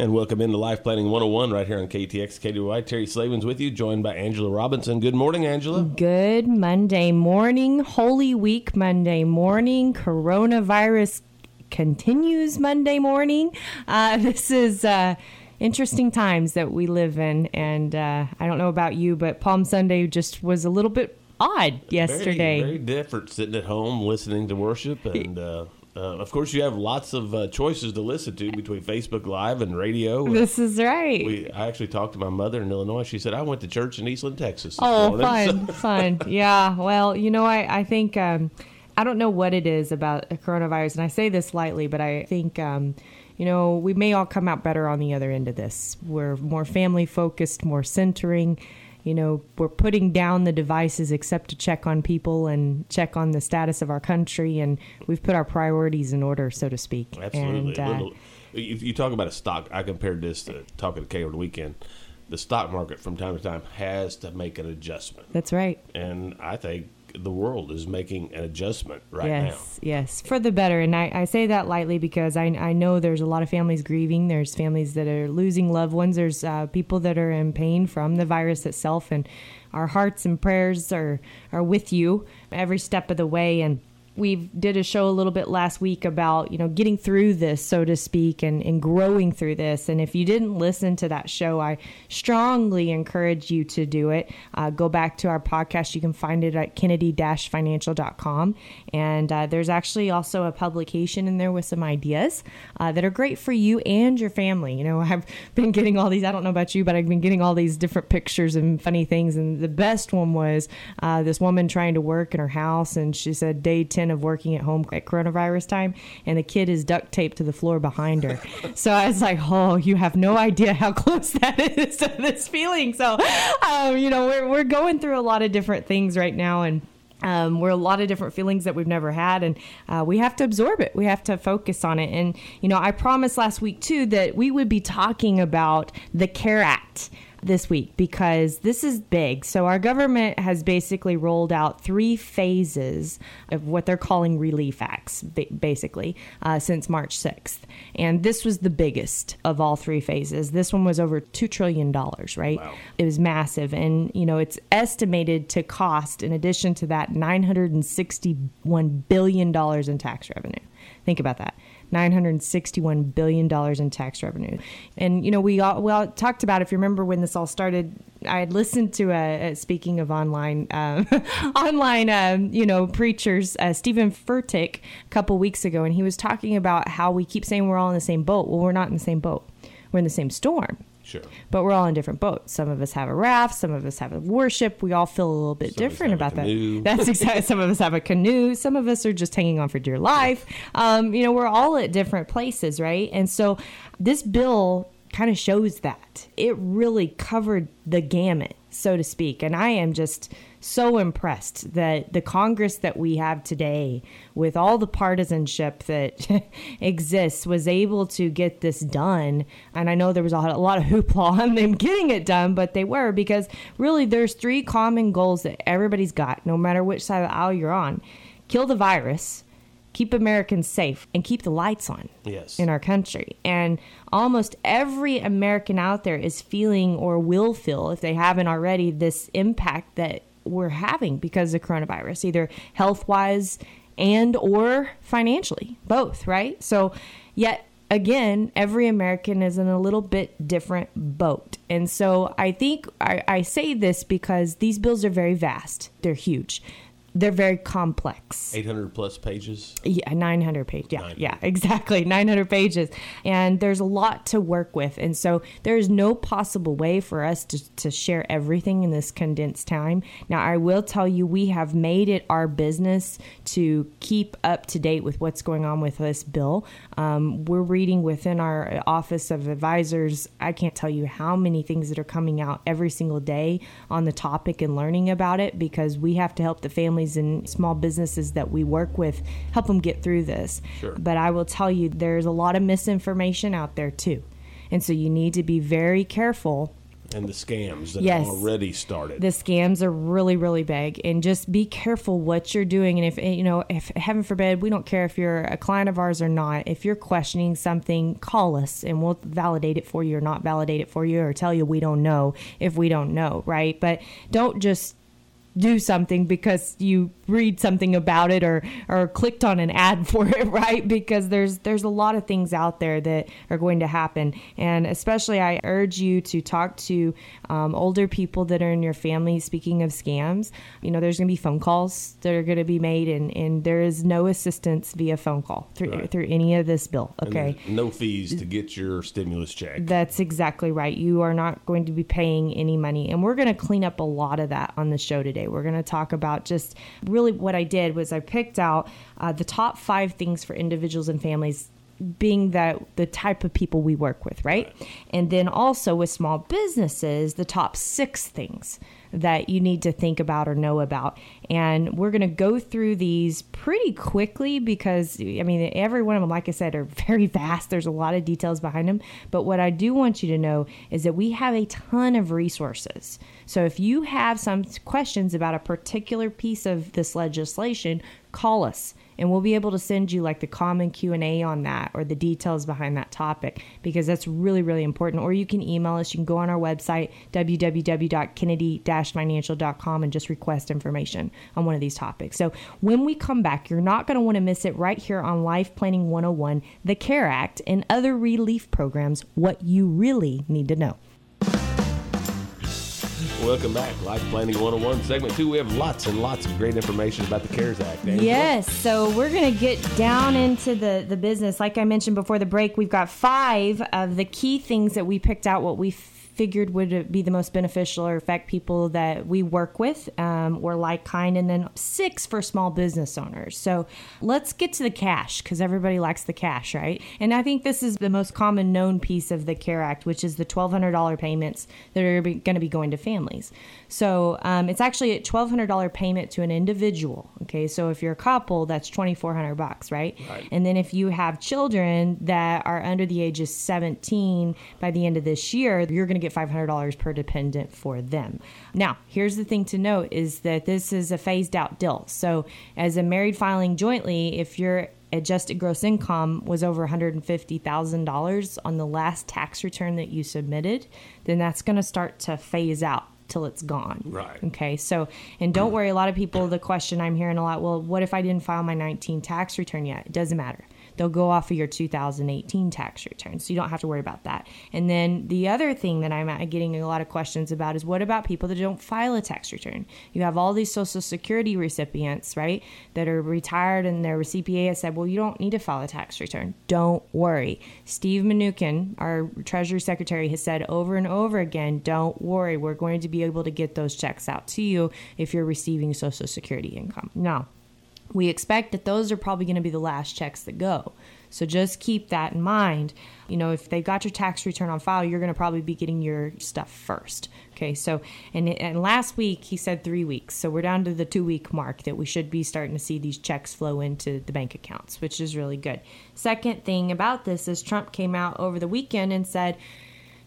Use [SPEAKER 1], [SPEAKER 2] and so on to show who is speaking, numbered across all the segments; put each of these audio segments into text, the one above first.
[SPEAKER 1] And welcome into Life Planning 101 right here on KTX KDY. Terry Slavens with you, joined by Angela Robinson. Good morning, Angela.
[SPEAKER 2] Good Monday morning, Holy Week Monday morning. Coronavirus continues Monday morning. Uh, this is. Uh, interesting times that we live in. And uh, I don't know about you, but Palm Sunday just was a little bit odd yesterday.
[SPEAKER 1] Very, very different sitting at home listening to worship and. Uh, uh, of course, you have lots of uh, choices to listen to between Facebook Live and radio.
[SPEAKER 2] This is right.
[SPEAKER 1] We, I actually talked to my mother in Illinois. She said I went to church in Eastland, Texas.
[SPEAKER 2] oh, morning. fun, fun. Yeah. Well, you know, I I think um, I don't know what it is about coronavirus, and I say this lightly, but I think. Um, you know, we may all come out better on the other end of this. We're more family focused, more centering you know, we're putting down the devices except to check on people and check on the status of our country, and we've put our priorities in order, so to speak.
[SPEAKER 1] Absolutely.
[SPEAKER 2] And,
[SPEAKER 1] uh, Little, if you talk about a stock, I compared this to talking to Kay over the weekend. The stock market from time to time has to make an adjustment.
[SPEAKER 2] That's right.
[SPEAKER 1] And I think the world is making an adjustment right
[SPEAKER 2] yes,
[SPEAKER 1] now.
[SPEAKER 2] Yes, yes, for the better. And I, I say that lightly because I, I know there's a lot of families grieving. There's families that are losing loved ones. There's uh, people that are in pain from the virus itself. And our hearts and prayers are, are with you every step of the way. And we did a show a little bit last week about you know getting through this so to speak and, and growing through this. And if you didn't listen to that show i strongly encourage you to do it. Uh, go back to our podcast. You can find it at kennedy-financial.com and uh, there's actually also a publication in there with some ideas uh, that are great for you and your family. You know i've been getting all these i don't know about you but i've been getting all these different pictures and funny things. And the best one was uh, this woman trying to work in her house and she said day 10 of working at home at coronavirus time, and the kid is duct taped to the floor behind her. so I was like, oh, you have no idea how close that is to this feeling. So, um, you know, we're, we're going through a lot of different things right now, and um, we're a lot of different feelings that we've never had, and uh, we have to absorb it. We have to focus on it. And, you know, I promised last week, too, that we would be talking about the CARE Act this week because this is big. So, our government has basically rolled out three phases of what they're calling relief acts, basically, uh, since March 6th. And this was the biggest of all three phases. This one was over $2 trillion, right? Wow. It was massive. And, you know, it's estimated to cost, in addition to that, $961 billion in tax revenue. Think about that. $961 billion in tax revenue. And, you know, we all, we all talked about, if you remember when this all started, I had listened to, a, a speaking of online, um, online, um, you know, preachers, uh, Steven Furtick, a couple weeks ago, and he was talking about how we keep saying we're all in the same boat. Well, we're not in the same boat. We're in the same storm.
[SPEAKER 1] Sure.
[SPEAKER 2] But we're all in different boats. Some of us have a raft. Some of us have a warship. We all feel a little bit some different about that. That's exactly. some of us have a canoe. Some of us are just hanging on for dear life. Um, you know, we're all at different places, right? And so this bill kind of shows that it really covered the gamut, so to speak. And I am just so impressed that the Congress that we have today, with all the partisanship that exists, was able to get this done. And I know there was a lot of hoopla on them getting it done, but they were because really there's three common goals that everybody's got, no matter which side of the aisle you're on kill the virus keep Americans safe and keep the lights on
[SPEAKER 1] yes.
[SPEAKER 2] in our country. And almost every American out there is feeling or will feel, if they haven't already, this impact that we're having because of coronavirus, either health wise and or financially, both, right? So yet again, every American is in a little bit different boat. And so I think I, I say this because these bills are very vast. They're huge they're very complex.
[SPEAKER 1] 800 plus pages.
[SPEAKER 2] Yeah, 900 pages. Yeah,
[SPEAKER 1] 900.
[SPEAKER 2] yeah, exactly. 900 pages. And there's a lot to work with. And so there's no possible way for us to, to share everything in this condensed time. Now, I will tell you, we have made it our business to keep up to date with what's going on with this bill. Um, we're reading within our Office of Advisors, I can't tell you how many things that are coming out every single day on the topic and learning about it because we have to help the families and small businesses that we work with help them get through this.
[SPEAKER 1] Sure.
[SPEAKER 2] But I will tell you, there's a lot of misinformation out there too. And so you need to be very careful
[SPEAKER 1] And the scams that
[SPEAKER 2] Yes.
[SPEAKER 1] have already started.
[SPEAKER 2] the scams are really really big and just be careful what you're doing and if eh, you know if heaven forbid we don't care if you're a client of ours or not if you're questioning something call us and we'll validate it for you or not validate it for you or tell you we don't know if we don't know right but don't just do something because you read something about it or or clicked on an ad for it right because there's there's a lot of things out there that are going to happen and especially i urge you to talk to um, older people that are in your family speaking of scams you know there's going to be phone calls that are going to be made and and there is no assistance via phone call through
[SPEAKER 1] Right.
[SPEAKER 2] through any of this bill okay
[SPEAKER 1] no fees to get your stimulus check.
[SPEAKER 2] that's exactly right. You are not going to be paying any money. And we're going to clean up a lot of that on the show today. We're going to talk about just really what I did was I picked out uh, the top five things for individuals and families being that the type of people we work with, right? And then also with small businesses, the top six things that you need to think about or know about. And we're going to go through these pretty quickly because, I mean, every one of them, like I said, are very vast. There's a lot of details behind them. But what I do want you to know is that we have a ton of resources. So if you have some questions about a particular piece of this legislation, call us and we'll be able to send you like the common q&a on that or the details behind that topic because that's really really important. Or you can email us. You can go on our website www.kennedy-financial.com and just request information on one of these topics. So when we come back you're not going to want to miss it right here on life planning 101 the care act and other relief programs what you really need to know
[SPEAKER 1] Welcome back. Life Planning 101, segment two. We have lots and lots of great information about the CARES Act. Angela.
[SPEAKER 2] Yes, so we're going to get down into the the business. Like I mentioned before the break, we've got five of the key things that we picked out. What we figured would be the most beneficial or affect people that we work with um, or like kind, and then six for small business owners. So let's get to the cash because everybody likes the cash, right? And I think this is the most common known piece of the CARE Act, which is the $1,200 payments that are going to be going to families. So um, it's actually a $1,200 payment to an individual. Okay, so if you're a couple, that's 2,400 bucks, right?
[SPEAKER 1] Right.
[SPEAKER 2] And then if you have children that are under the age of 17 by the end of this year, you're going to get $500 per dependent for them. Now, here's the thing to note is that this is a phased out deal. So as a married filing jointly, if your adjusted gross income was over $150,000 on the last tax return that you submitted, then that's going to start to phase out till it's gone.
[SPEAKER 1] Right.
[SPEAKER 2] Okay. So, and don't worry, a lot of people, the question I'm hearing a lot, well, what if I didn't file my 19 tax return yet? It doesn't matter. They'll go off of your 2018 tax return. So you don't have to worry about that. And then the other thing that I'm getting a lot of questions about is what about people that don't file a tax return? You have all these Social Security recipients, right, that are retired and their CPA has said, well, you don't need to file a tax return. Don't worry. Steve Mnuchin, our Treasury Secretary, has said over and over again, don't worry. We're going to be able to get those checks out to you if you're receiving Social Security income. Now, we expect that those are probably going to be the last checks that go. So just keep that in mind. You know, if they got your tax return on file, you're going to probably be getting your stuff first. Okay, so and and last week he said three weeks, so we're down to the two week mark that we should be starting to see these checks flow into the bank accounts, which is really good. Second thing about this is Trump came out over the weekend and said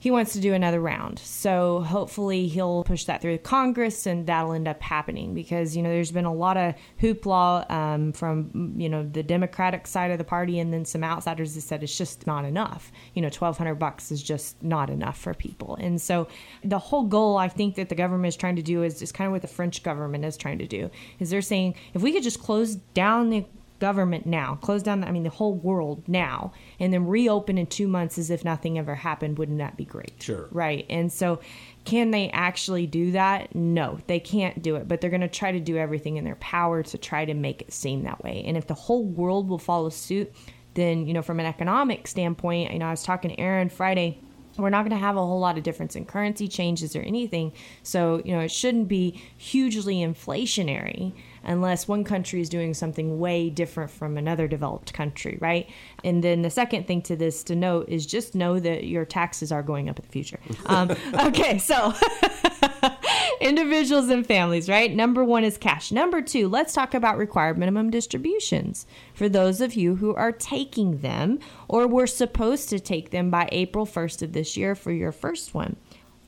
[SPEAKER 2] he wants to do another round. So hopefully he'll push that through Congress and that'll end up happening because, you know, there's been a lot of hoopla um, from, you know, the Democratic side of the party and then some outsiders that said it's just not enough. You know, 1200 bucks is just not enough for people. And so the whole goal I think that the government is trying to do is, is kind of what the French government is trying to do is they're saying if we could just close down the government now, close down, I mean, the whole world now, and then reopen in two months as if nothing ever happened, wouldn't that be great?
[SPEAKER 1] Sure.
[SPEAKER 2] Right. And so, can they actually do that? No, they can't do it, but they're going to try to do everything in their power to try to make it seem that way. And if the whole world will follow suit, then, you know, from an economic standpoint, you know, I was talking to Aaron Friday we're not going to have a whole lot of difference in currency changes or anything. So, you know, it shouldn't be hugely inflationary unless one country is doing something way different from another developed country, right? And then the second thing to this to note is just know that your taxes are going up in the future. Um, okay, so individuals and families, right? Number one is cash. Number two, let's talk about required minimum distributions for those of you who are taking them or were supposed to take them by April 1st of this year for your first one.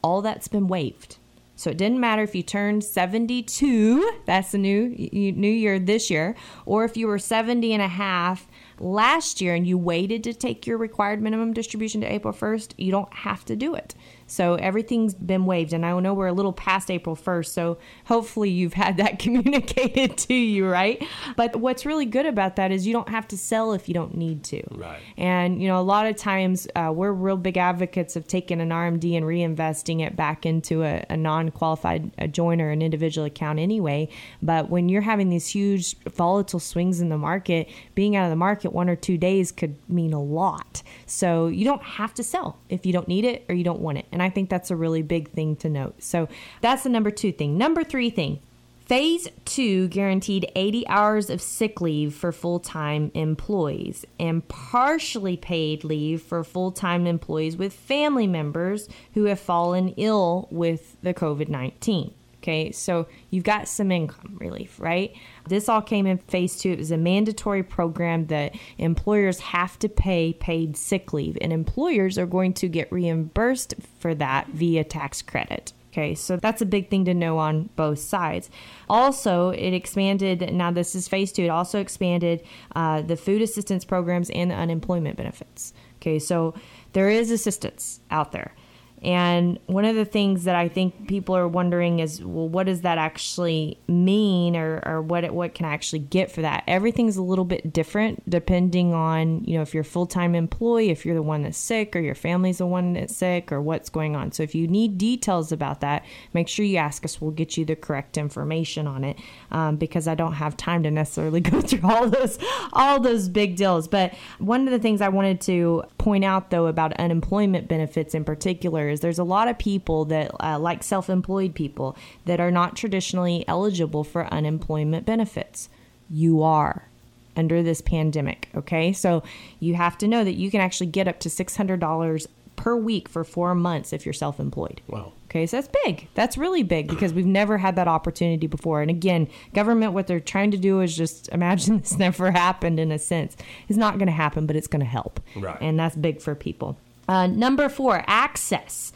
[SPEAKER 2] All that's been waived. So it didn't matter if you turned 72, that's the new new year this year, or if you were 70 and a half last year and you waited to take your required minimum distribution to April 1st, you don't have to do it. So everything's been waived. And I know we're a little past April 1st, so hopefully you've had that communicated to you, right? But what's really good about that is you don't have to sell if you don't need to.
[SPEAKER 1] Right.
[SPEAKER 2] And, you know, a lot of times uh, we're real big advocates of taking an RMD and reinvesting it back into a, a non qualified joint or an individual account anyway. But when you're having these huge volatile swings in the market, being out of the market one or two days could mean a lot. So you don't have to sell if you don't need it or you don't want it. And I think that's a really big thing to note. So that's the number two thing. Number three thing Phase two guaranteed 80 hours of sick leave for full time employees and partially paid leave for full time employees with family members who have fallen ill with the COVID 19. Okay, so you've got some income relief, right? This all came in phase two. It was a mandatory program that employers have to pay paid sick leave, and employers are going to get reimbursed for that via tax credit. Okay, so that's a big thing to know on both sides. Also, it expanded, now this is phase two, it also expanded uh, the food assistance programs and the unemployment benefits. Okay, so there is assistance out there. And one of the things that I think people are wondering is, well, what does that actually mean, or, or what what can I actually get for that? Everything's a little bit different depending on you know if you're a full time employee, if you're the one that's sick, or your family's the one that's sick, or what's going on. So if you need details about that, make sure you ask us. We'll get you the correct information on it um, because I don't have time to necessarily go through all those all those big deals. But one of the things I wanted to point out though about unemployment benefits in particular is there's a lot of people that, uh, like self employed people, that are not traditionally eligible for unemployment benefits. You are under this pandemic, okay? So you have to know that you can actually get up to $600 per week for four months if you're self employed.
[SPEAKER 1] Wow.
[SPEAKER 2] Okay, so that's big. That's really big because we've never had that opportunity before. And again, government, what they're trying to do is just imagine this never happened in a sense. It's not going to happen, but it's going to help.
[SPEAKER 1] Right.
[SPEAKER 2] And that's big for people. Uh, number four, access.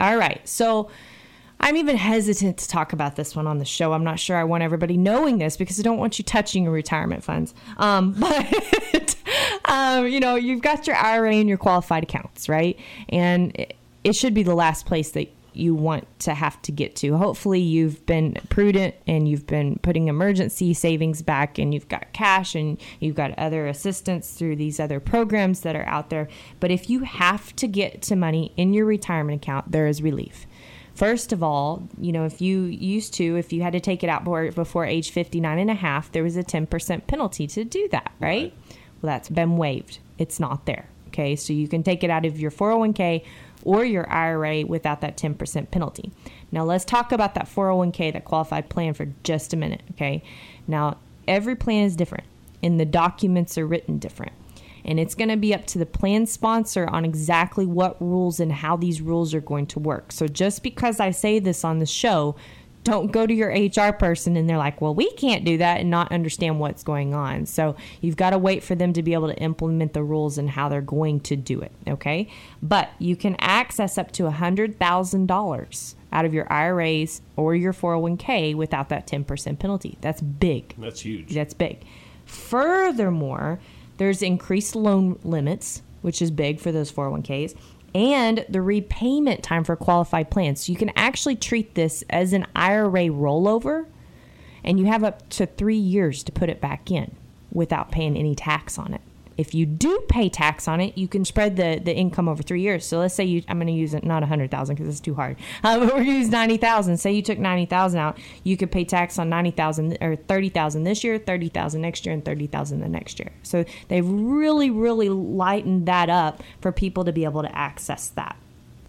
[SPEAKER 2] All right. So I'm even hesitant to talk about this one on the show. I'm not sure I want everybody knowing this because I don't want you touching your retirement funds. Um, but, um, you know, you've got your IRA and your qualified accounts, right? And it, it should be the last place that you want to have to get to. Hopefully, you've been prudent and you've been putting emergency savings back and you've got cash and you've got other assistance through these other programs that are out there. But if you have to get to money in your retirement account, there is relief. First of all, you know, if you used to, if you had to take it out before, before age 59 and a half, there was a 10% penalty to do that, right? right? Well, that's been waived. It's not there. Okay. So you can take it out of your 401k or your IRA without that 10% penalty. Now, let's talk about that 401k, that qualified plan, for just a minute, okay? Now, every plan is different, and the documents are written different. And it's going to be up to the plan sponsor on exactly what rules and how these rules are going to work. So, just because I say this on the show don't go to your HR person and they're like, well, we can't do that and not understand what's going on. So you've got to wait for them to be able to implement the rules and how they're going to do it. Okay. But you can access up to $100,000 out of your IRAs or your 401k without that 10% penalty. That's big.
[SPEAKER 1] That's huge.
[SPEAKER 2] That's big. Furthermore, there's increased loan limits, which is big for those 401ks and the repayment time for qualified plans. So you can actually treat this as an IRA rollover, and you have up to three years to put it back in. without paying any tax on it. If you do pay tax on it, you can spread the, the income over three years. So let's say you, I'm going to use it not 100,000 because it's too hard. Uh, but we're going to use 90,000. Say you took 90,000 out, you could pay tax on 90,000 or 30,000 this year, 30,000 next year, and 30,000 the next year. So they've really, really lightened that up for people to be able to access that.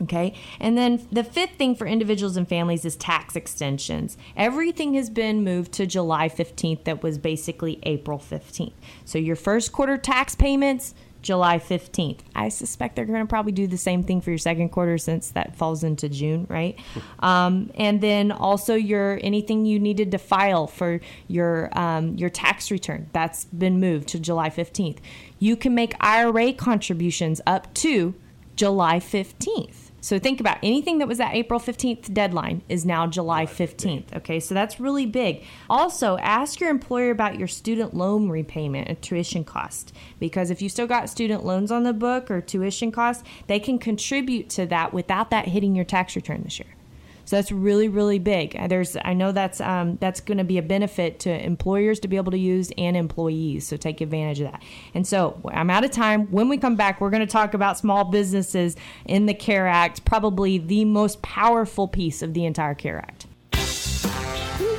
[SPEAKER 2] Okay. And then the fifth thing for individuals and families is tax extensions. Everything has been moved to July 15th, that was basically April 15th. So your first quarter tax payments, July 15th. I suspect they're going to probably do the same thing for your second quarter since that falls into June, right? Um, and then also your anything you needed to file for your um, your tax return that's been moved to July 15th. You can make IRA contributions up to July 15th. So think about anything that was that April 15th deadline is now July 15th. Okay, so that's really big. Also, ask your employer about your student loan repayment and tuition cost because if you still got student loans on the book or tuition costs, they can contribute to that without that hitting your tax return this year. So that's really, really big. Uh, there's, I know that's um, that's going to be a benefit to employers to be able to use and employees. So take advantage of that. And so I'm out of time. When we come back, we're going to talk about small businesses in the CARE Act, probably the most powerful piece of the entire CARE Act.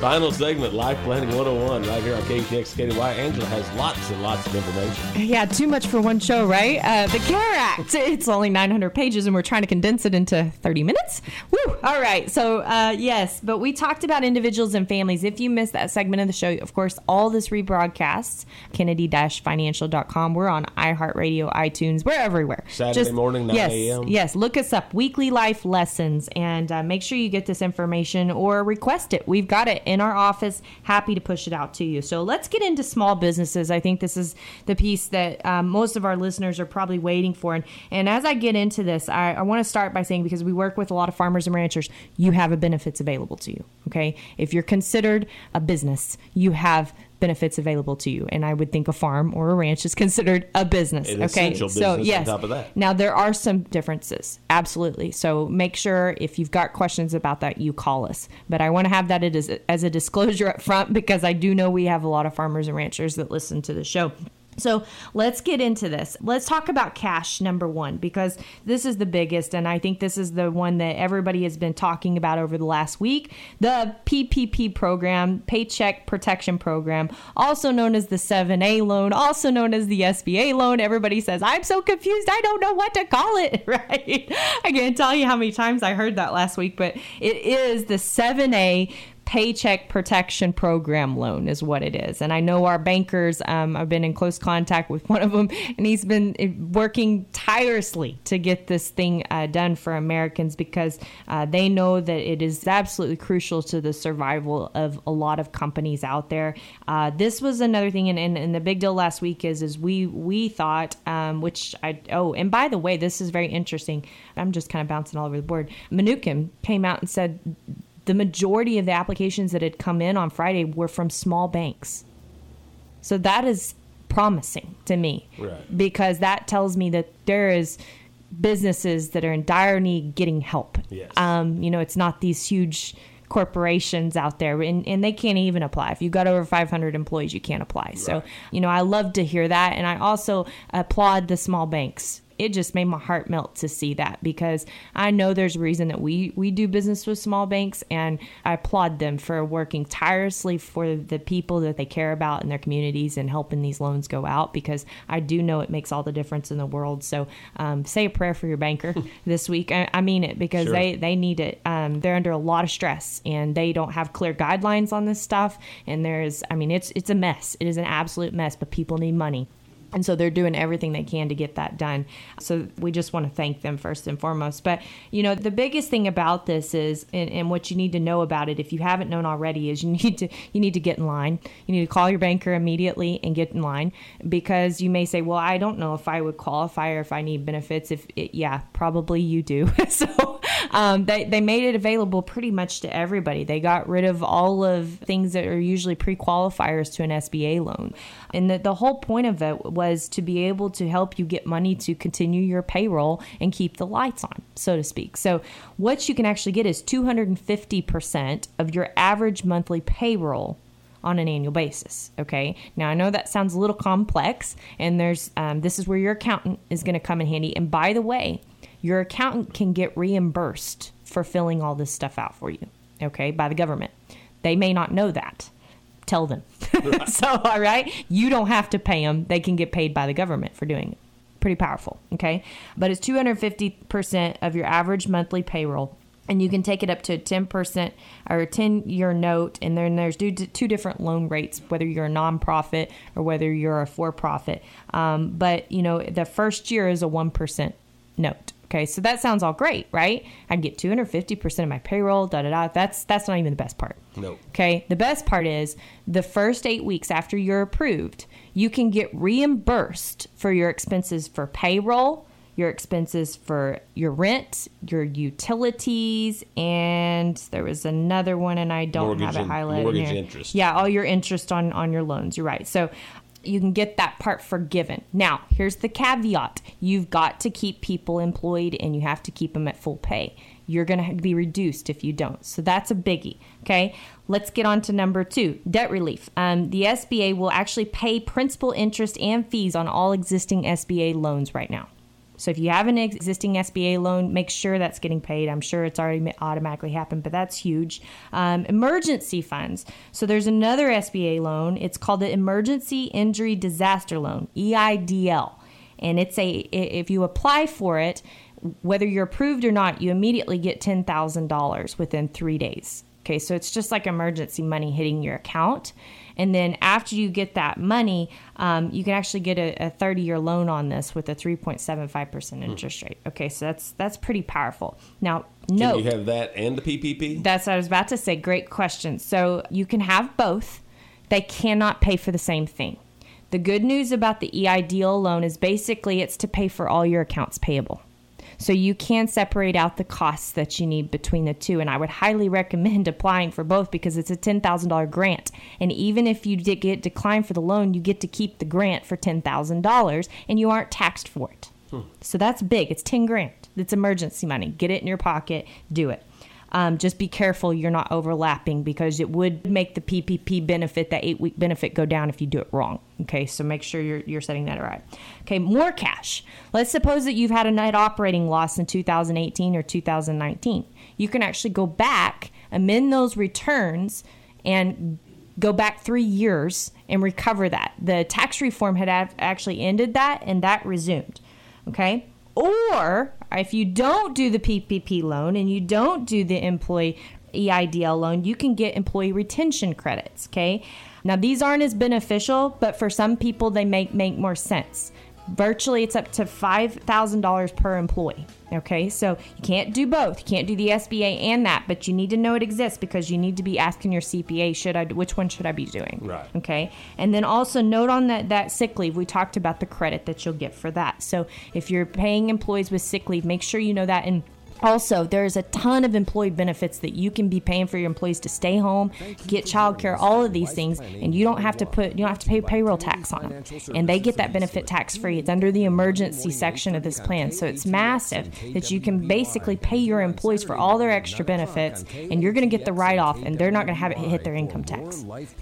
[SPEAKER 1] Final segment, Life Planning 101, right here on KATX KDY. Angela has lots and lots of information.
[SPEAKER 2] Yeah, too much for one show, right? Uh, the CARE Act. It's only 900 pages, and we're trying to condense it into 30 minutes. Woo! All right. So, uh, yes, but we talked about individuals and families. If you missed that segment of the show, of course, all this rebroadcasts, kennedy-financial.com. We're on iHeartRadio, iTunes. We're everywhere.
[SPEAKER 1] Saturday morning, 9
[SPEAKER 2] yes,
[SPEAKER 1] a.m..
[SPEAKER 2] Yes, look us up, Weekly Life Lessons, and uh, make sure you get this information or request it. We've got it in our office. Happy to push it out to you. So let's get into small businesses. I think this is the piece that um, most of our listeners are probably waiting for. And, and as I get into this, I, I want to start by saying because we work with a lot of farmers and ranchers, you have a benefits available to you. Okay. If you're considered a business, you have benefits available to you. And I would think a farm or a ranch is considered a business.
[SPEAKER 1] An
[SPEAKER 2] okay. so
[SPEAKER 1] business
[SPEAKER 2] yes.
[SPEAKER 1] on top of that.
[SPEAKER 2] Now there are some differences. Absolutely. So make sure if you've got questions about that, you call us. But I want to have that as a disclosure up front because I do know we have a lot of farmers and ranchers that listen to the show. So let's get into this. Let's talk about cash number one because this is the biggest, and I think this is the one that everybody has been talking about over the last week. The PPP program, Paycheck Protection Program, also known as the 7A loan, also known as the SBA loan. Everybody says, I'm so confused, I don't know what to call it, right? I can't tell you how many times I heard that last week, but it is the 7A Paycheck Protection Program loan is what it is. And I know our bankers, um, I've been in close contact with one of them, and he's been eh, working tirelessly to get this thing uh, done for Americans because uh, they know that it is absolutely crucial to the survival of a lot of companies out there. Uh, this was another thing, and, and, and, the big deal last week is is we we thought, um, which I oh, and by the way, this is very interesting. I'm just kind of bouncing all over the board. Mnuchin came out and said the majority of the applications that had come in on Friday were from small banks. So that is promising to me
[SPEAKER 1] Right.
[SPEAKER 2] because that tells me that there is businesses that are in dire need getting help.
[SPEAKER 1] Yes.
[SPEAKER 2] Um, you know, it's not these huge corporations out there and, and they can't even apply. If you've got over 500 employees, you can't apply. So, you know, I love to hear that. And I also applaud the small banks. It just made my heart melt to see that because I know there's a reason that we, we do business with small banks and I applaud them for working tirelessly for the people that they care about in their communities and helping these loans go out because I do know it makes all the difference in the world. So um, say a prayer for your banker this week. I, I mean it because
[SPEAKER 1] Sure.
[SPEAKER 2] they, they need it. Um, they're under a lot of stress and they don't have clear guidelines on this stuff. And there's, I mean, it's it's a mess. It is an absolute mess. But people need money. And so they're doing everything they can to get that done. So we just want to thank them first and foremost. But, you know, the biggest thing about this is, and, and what you need to know about it, if you haven't known already, is you need to you need to get in line. You need to call your banker immediately and get in line because you may say, well, I don't know if I would qualify or if I need benefits. If it, yeah, probably you do. so um, they they made it available pretty much to everybody. They got rid of all of things that are usually pre-qualifiers to an SBA loan, and the the whole point of it was to be able to help you get money to continue your payroll and keep the lights on, so to speak. So what you can actually get is 250% of your average monthly payroll on an annual basis. Okay. Now I know that sounds a little complex, and there's um, this is where your accountant is going to come in handy. And by the way, your accountant can get reimbursed for filling all this stuff out for you. Okay, by the government. They may not know that. Tell them. so, all right, you don't have to pay them. They can get paid by the government for doing it. Pretty powerful. Okay, but it's 250% of your average monthly payroll and you can take it up to 10% or a 10 year note and then there's two different loan rates whether you're a nonprofit or whether you're a for profit um, but you know the first year is a 1% note okay so that sounds all great right i get 250% of my payroll da da da that's that's not even the best part
[SPEAKER 1] no
[SPEAKER 2] okay the best part is the first eight weeks after you're approved you can get reimbursed for your expenses for payroll your expenses for your rent, your utilities, and there was another one, and I don't mortgage have it highlighted.
[SPEAKER 1] Mortgage
[SPEAKER 2] here.
[SPEAKER 1] interest.
[SPEAKER 2] Yeah, all your interest on on your loans. You're right. So you can get that part forgiven. Now, here's the caveat: you've got to keep people employed, and you have to keep them at full pay. You're going to be reduced if you don't. So that's a biggie. Okay. Let's get on to number two debt relief. Um, the SBA will actually pay principal, interest, and fees on all existing SBA loans right now. So if you have an existing SBA loan, make sure that's getting paid. I'm sure it's already automatically happened, but that's huge. Um, emergency funds. So there's another SBA loan. It's called the Emergency Injury Disaster Loan, EIDL. And it's a, if you apply for it, whether you're approved or not, you immediately get $10,000 within three days. Okay, so it's just like emergency money hitting your account. And then after you get that money, um, you can actually get a, a 30 year loan on this with a 3.75% hmm. interest rate. Okay, so that's that's pretty powerful. Now, no.
[SPEAKER 1] Can you have that and the PPP?
[SPEAKER 2] That's what I was about to say. Great question. So you can have both, they cannot pay for the same thing. The good news about the EIDL loan is basically it's to pay for all your accounts payable. So you can separate out the costs that you need between the two. And I would highly recommend applying for both because it's a $10,000 grant. And even if you did get declined for the loan, you get to keep the grant for $10,000 and you aren't taxed for it. Hmm. So that's big. It's 10 grand. It's emergency money. Get it in your pocket, do it. Um, just be careful you're not overlapping because it would make the PPP benefit, that eight week benefit, go down if you do it wrong. Okay, so make sure you're, you're setting that right. Okay, more cash. Let's suppose that you've had a net operating loss in 2018 or 2019. You can actually go back, amend those returns, and go back three years and recover that. The tax reform had actually ended that and that resumed. Okay, or if you don't do the PPP loan and you don't do the employee EIDL loan, you can get employee retention credits. Okay. Now, these aren't as beneficial, but for some people, they make, make more sense virtually it's up to $5,000 per employee. Okay, so you can't do both. You can't do the SBA and that, but you need to know it exists because you need to be asking your CPA, should I, which one should I be doing?
[SPEAKER 1] Right.
[SPEAKER 2] Okay, and then also note on that that sick leave. We talked about the credit that you'll get for that. So if you're paying employees with sick leave, make sure you know that and also, there's a ton of employee benefits that you can be paying for your employees to stay home, get childcare, all of these things, and you don't have to put you don't have to pay payroll tax on them. And they get that benefit tax free. It's under the emergency section of this plan, so it's massive that you can basically pay your employees for all their extra benefits, and you're going to get the write off, and they're not going to have it hit their income tax.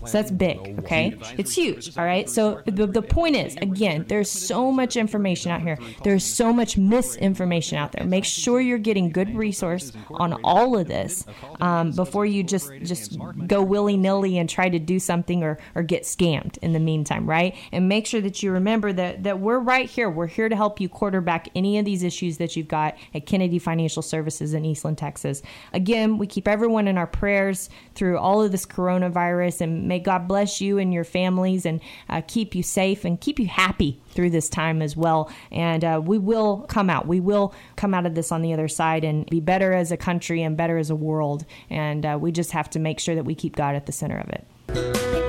[SPEAKER 2] So that's big, okay? It's huge, all right. So the, the point is, again, there's so much information out here. There's so much misinformation out there. Make sure you're getting good resource on all of this um, before you just just go willy nilly and try to do something or, or get scammed in the meantime, right? And make sure that you remember that that we're right here. We're here to help you quarterback any of these issues that you've got at Kennedy Financial Services in Eastland, Texas. Again, we keep everyone in our prayers through all of this coronavirus, and may God bless you and your families and uh, keep you safe and keep you happy through this time as well. And uh, we will come out. We will come out of this on the other side and be better as a country and better as a world. And uh, we just have to make sure that we keep God at the center of it.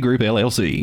[SPEAKER 3] Group LLC.